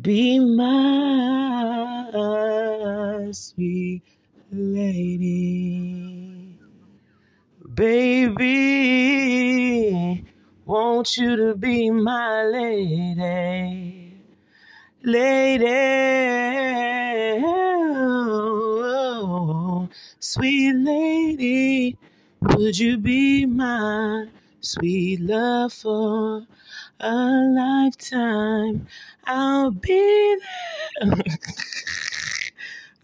be my sweet lady. Baby, want you to be my lady. Lady, oh, sweet lady, would you be my sweet love for a lifetime? I'll be there.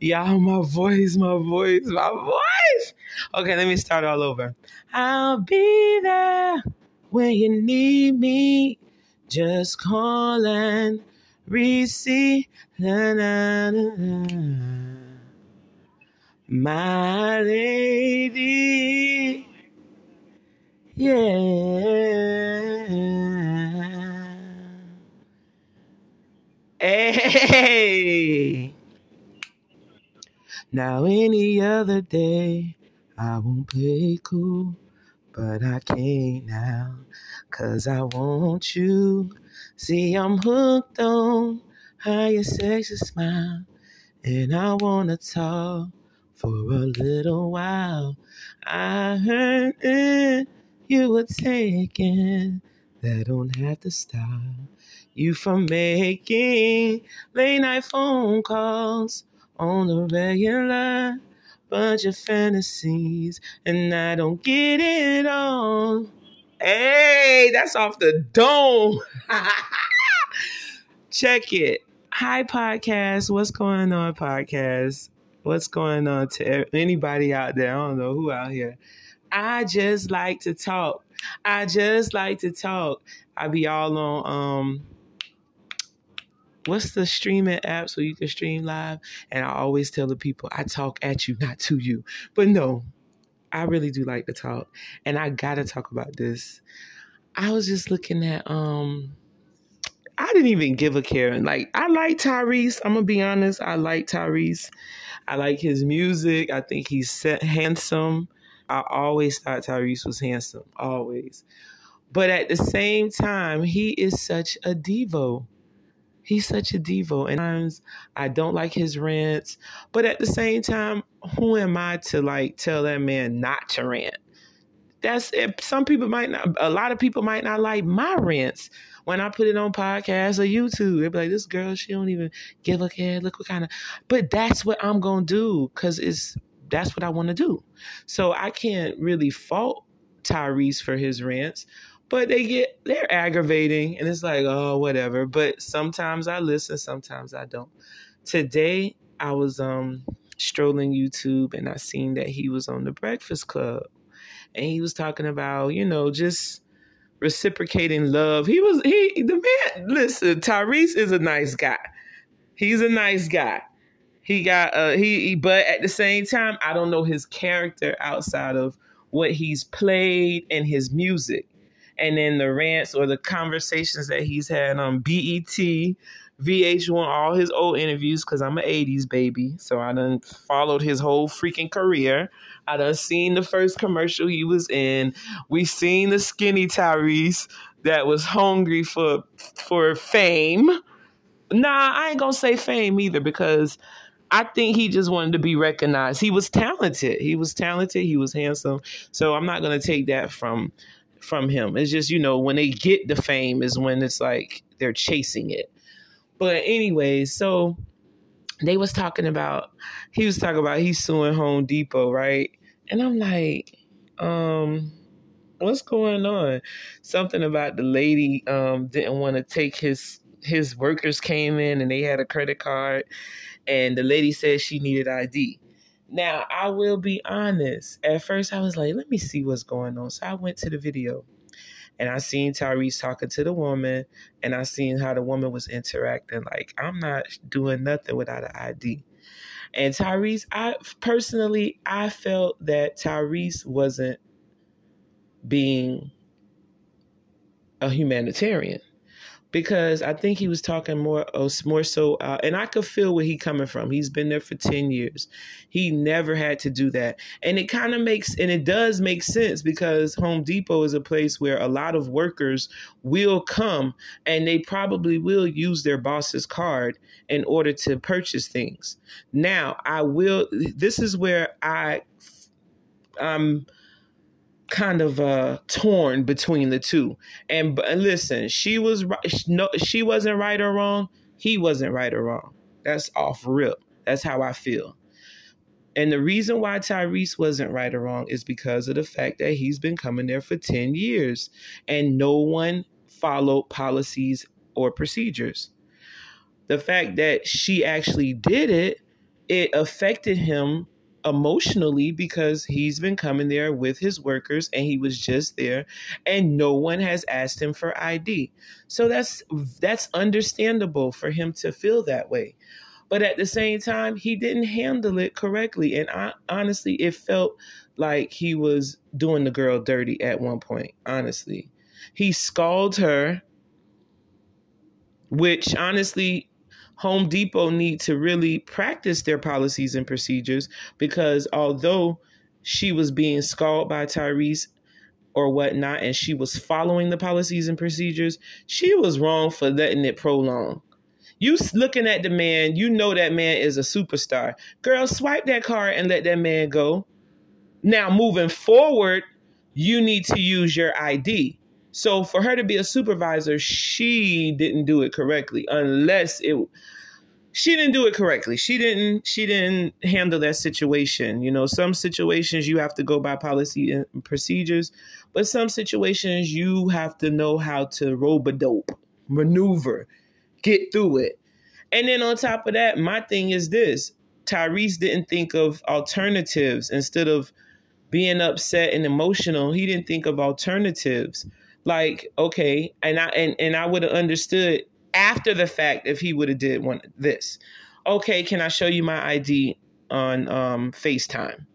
Y'all, my voice, my voice, my voice. Okay, let me start all over. I'll be there when you need me. Just call and receive. Na, na, na. My lady. Yeah. Hey. Now, any other day, I won't play cool, but I can't now, cause I want you. See, I'm hooked on how your sexy smile, and I wanna talk for a little while. I heard that you were taken, that don't have to stop you from making late night phone calls on the regular. Bunch of fantasies, and I don't get it all. Hey, that's off the dome. Check it. Hi, podcast. What's going on, podcast? What's going on to anybody out there? I don't know who out here. I just like to talk. I just like to talk. I be all on um what's the streaming apps where you can stream live? And I always tell the people I talk at you, not to you. But no, I really do like to talk. And I gotta talk about this. I was just looking at um I didn't even give a care. Like I like Tyrese. I'm gonna be honest. I like Tyrese. I like his music. I think he's handsome. I always thought Tyrese was handsome, always. But at the same time, he is such a divo. He's such a divo. And I don't like his rants. But at the same time, who am I to like tell that man not to rant? That's it. Some people might not, a lot of people might not like my rants when I put it on podcasts or YouTube. They'd be like, this girl, she don't even give a care. Look what kind of, but that's what I'm going to do because it's, that's what I want to do. So I can't really fault Tyrese for his rants but they get they're aggravating and it's like oh whatever. But sometimes i listen sometimes i don't. Today i was um strolling youtube and i seen that he was on the breakfast club and he was talking about you know just reciprocating love. He was he the man listen tyrese is a nice guy. He's a nice guy he got uh he but at the same time i don't know his character outside of what he's played and his music and then the rants or the conversations that he's had on BET, VH1, all his old interviews, because I'm an 80s baby. So I done followed his whole freaking career. I done seen the first commercial he was in. We seen the skinny Tyrese that was hungry for for fame. Nah, I ain't gonna say fame either because I think he just wanted to be recognized. He was talented. He was talented. He was handsome. So I'm not gonna take that from from him. It's just, you know, when they get the fame is when it's like they're chasing it. But anyways, so they was talking about he was talking about he's suing Home Depot, right? And I'm like, um, what's going on? Something about the lady um didn't want to take his his workers came in and they had a credit card and the lady said she needed ID. Now, I will be honest. At first, I was like, let me see what's going on. So I went to the video and I seen Tyrese talking to the woman and I seen how the woman was interacting. Like, I'm not doing nothing without an ID. And Tyrese, I personally, I felt that Tyrese wasn't being a humanitarian. Because I think he was talking more oh, more so uh, and I could feel where he coming from. He's been there for 10 years. He never had to do that. And it kind of makes and it does make sense because Home Depot is a place where a lot of workers will come and they probably will use their boss's card in order to purchase things. Now, I will this is where I um kind of uh torn between the two. And, and listen, she was no she wasn't right or wrong. He wasn't right or wrong. That's off rip. That's how I feel. And the reason why Tyrese wasn't right or wrong is because of the fact that he's been coming there for 10 years and no one followed policies or procedures. The fact that she actually did it, it affected him emotionally because he's been coming there with his workers and he was just there and no one has asked him for ID. So that's that's understandable for him to feel that way. But at the same time, he didn't handle it correctly and I honestly it felt like he was doing the girl dirty at one point, honestly. He scalded her which honestly Home Depot need to really practice their policies and procedures because although she was being scalded by Tyrese or whatnot, and she was following the policies and procedures, she was wrong for letting it prolong. You looking at the man, you know that man is a superstar. Girl, swipe that card and let that man go. Now, moving forward, you need to use your ID. So for her to be a supervisor, she didn't do it correctly unless it she didn't do it correctly. She didn't she didn't handle that situation. You know, some situations you have to go by policy and procedures, but some situations you have to know how to rope a dope, maneuver, get through it. And then on top of that, my thing is this. Tyrese didn't think of alternatives instead of being upset and emotional. He didn't think of alternatives like okay and i and, and i would have understood after the fact if he would have did one this. Okay can i show you my id on um facetime?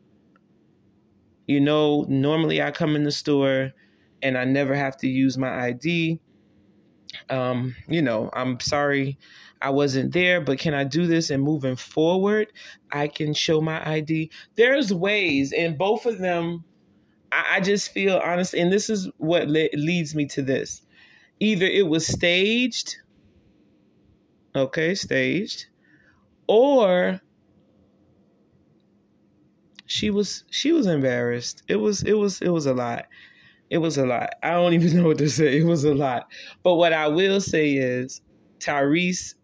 You know normally i come in the store and i never have to use my id um you know i'm sorry i wasn't there but can i do this? And moving forward i can show my id there's ways and both of them I, just feel honest, and this is what le- leads me to this. Either it was staged, okay, staged, or she was she was embarrassed. It was it was it was a lot. It was a lot. I don't even know what to say. It was a lot. But what I will say is Tyrese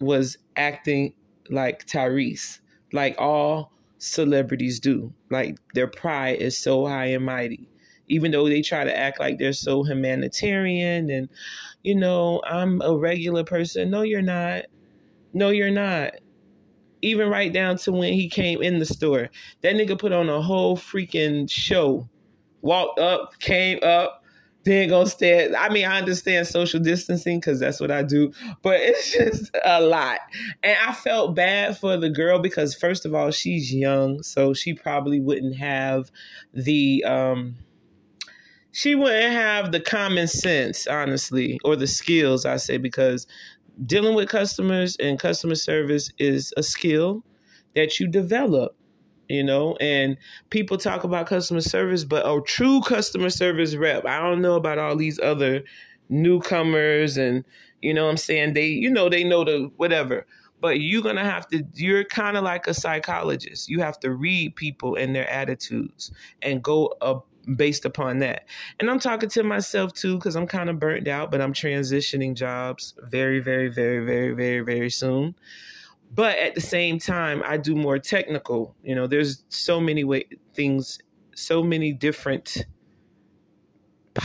was acting like Tyrese, like all celebrities do. Like their pride is so high and mighty. Even though they try to act like they're so humanitarian and, you know, I'm a regular person. No, you're not. No, you're not. Even right down to when he came in the store. That nigga put on a whole freaking show. Walked up, came up, then gonna stay. I mean, I understand social distancing because that's what I do, but it's just a lot. And I felt bad for the girl because first of all, she's young, so she probably wouldn't have the um she wouldn't have the common sense, honestly, or the skills, I say, because dealing with customers and customer service is a skill that you develop you know? And people talk about customer service but a true customer service rep i don't know about all these other newcomers and you know i'm saying? They you know they know the whatever. But you're gonna have to you're kind of like a psychologist. You have to read people and their attitudes and go up based upon that. And i'm talking to myself too because i'm kind of burnt out but i'm transitioning jobs very very very very very very soon but at the same time i do more technical. You know there's so many way things so many different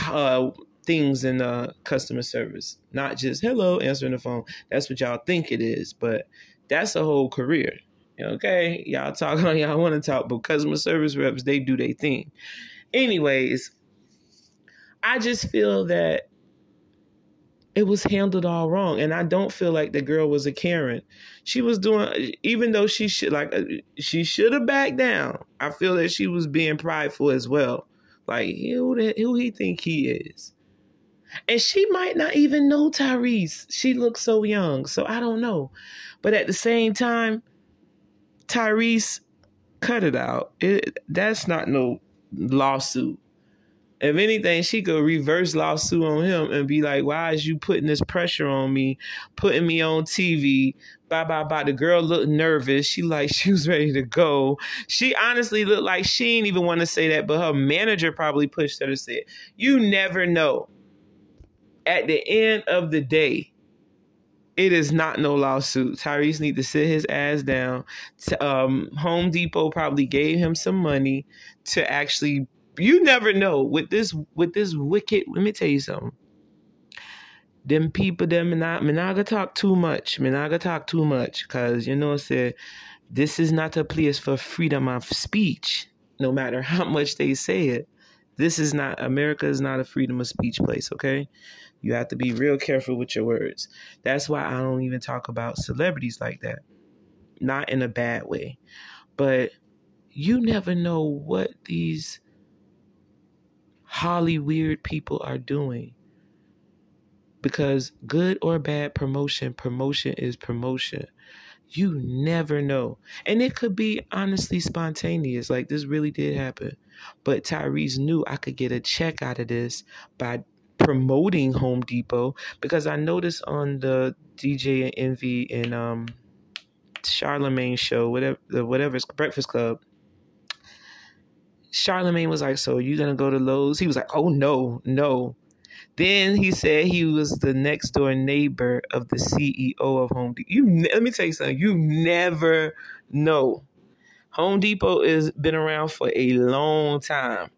uh, things in uh, customer service. Not just hello answering the phone. That's what y'all think it is but that's a whole career. Okay y'all talk on y'all want to talk but customer service reps they do their thing. Anyways i just feel that it was handled all wrong and i don't feel like the girl was a karen she was doing even though she should like uh, she should have backed down i feel that she was being prideful as well like who, who he think he is And she might not even know Tyrese. She looks so young. So I don't know. But at the same time, Tyrese cut it out. It that's not no lawsuit. If anything, she could reverse lawsuit on him and be like, "Why is you putting this pressure on me, putting me on TV?" Bye bye bye. The girl looked nervous. She like she was ready to go. She honestly looked like she didn't even want to say that, but her manager probably pushed her to say it. You never know. At the end of the day, it is not no lawsuit. Tyrese need to sit his ass down. Um, Home Depot probably gave him some money to actually. You never know with this with this wicked. Let me tell you something. Them people, them me not, gonna talk too much. Not gonna talk too much, cause you know, say this is not a place for freedom of speech. No matter how much they say it, this is not America is not a freedom of speech place. Okay, you have to be real careful with your words. That's why I don't even talk about celebrities like that. Not in a bad way. But you never know what these Holly weird people are doing. Because good or bad promotion, promotion is promotion. You never know. And it could be honestly spontaneous. Like this really did happen. But Tyrese knew I could get a check out of this by promoting Home Depot because I noticed on the DJ and Envy and um Charlemagne show, whatever the whatever's Breakfast Club. Charlemagne was like, "So you gonna go to Lowe's?" He was like, "Oh no, no." Then he said he was the next door neighbor of the CEO of Home Depot. You let me tell you something. You never know. Home Depot has been around for a long time.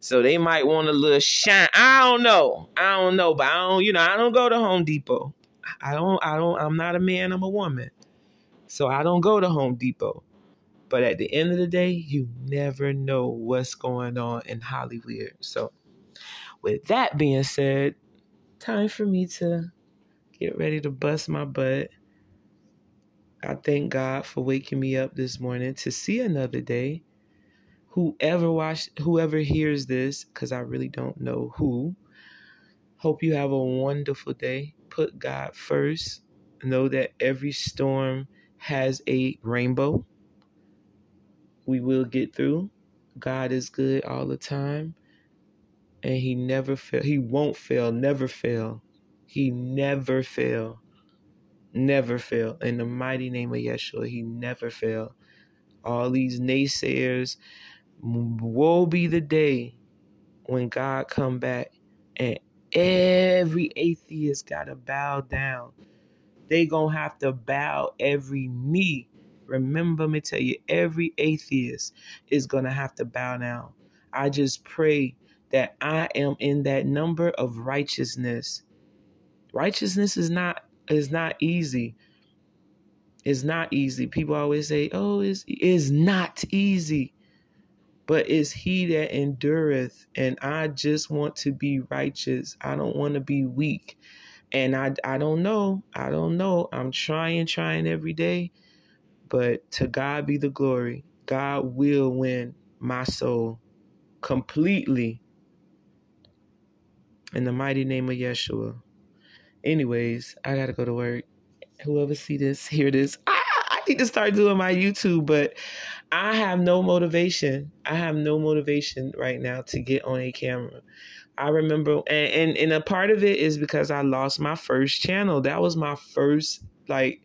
So they might want a little shine. I don't know. I don't know, but I don't, you know, I don't go to Home Depot. I don't, I don't, I'm not a man, I'm a woman. So I don't go to Home Depot. But at the end of the day, you never know what's going on in Hollywood. So with that being said, time for me to get ready to bust my butt. I thank God for waking me up this morning to see another day whoever watch whoever hears this because i really don't know who hope you have a wonderful day put god first know that every storm has a rainbow we will get through god is good all the time and he never fail he won't fail never fail he never fail never fail in the mighty name of yeshua he never fail all these naysayers woe be the day when God come back and every atheist gotta bow down. They gonna have to bow every knee. Remember me tell you, every atheist is gonna have to bow down. I just pray that I am in that number of righteousness. Righteousness is not is not easy. It's not easy. People always say, "Oh, it's is not easy." but it's he that endureth. And I just want to be righteous. I don't want to be weak. And I, I don't know. I don't know. I'm trying, trying every day. But to God be the glory. God will win my soul completely. In the mighty name of Yeshua. Anyways, I gotta go to work. Whoever see this, hear this. I, I need to start doing my YouTube, but I have no motivation. I have no motivation right now to get on a camera. I remember, and, and, and a part of it is because I lost my first channel. That was my first, like,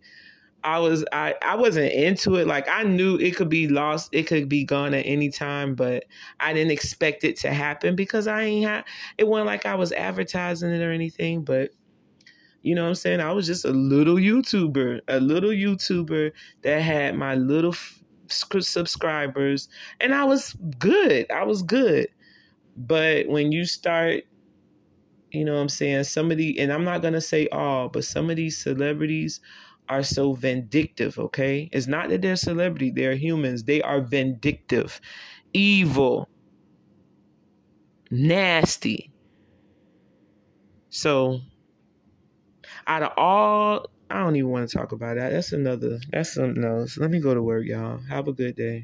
I was, I, I wasn't into it. Like, I knew it could be lost, it could be gone at any time, but I didn't expect it to happen because I ain't had, it wasn't like I was advertising it or anything, but you know what I'm saying? I was just a little YouTuber, a little YouTuber that had my little subscribers and I was good. I was good. But when you start you know what I'm saying, some of the and I'm not going to say all, but some of these celebrities are so vindictive, okay? It's not that they're celebrity, they're humans. They are vindictive, evil, nasty. So out of all I don't even want to talk about that. That's another. That's something else. Let me go to work, y'all. Have a good day.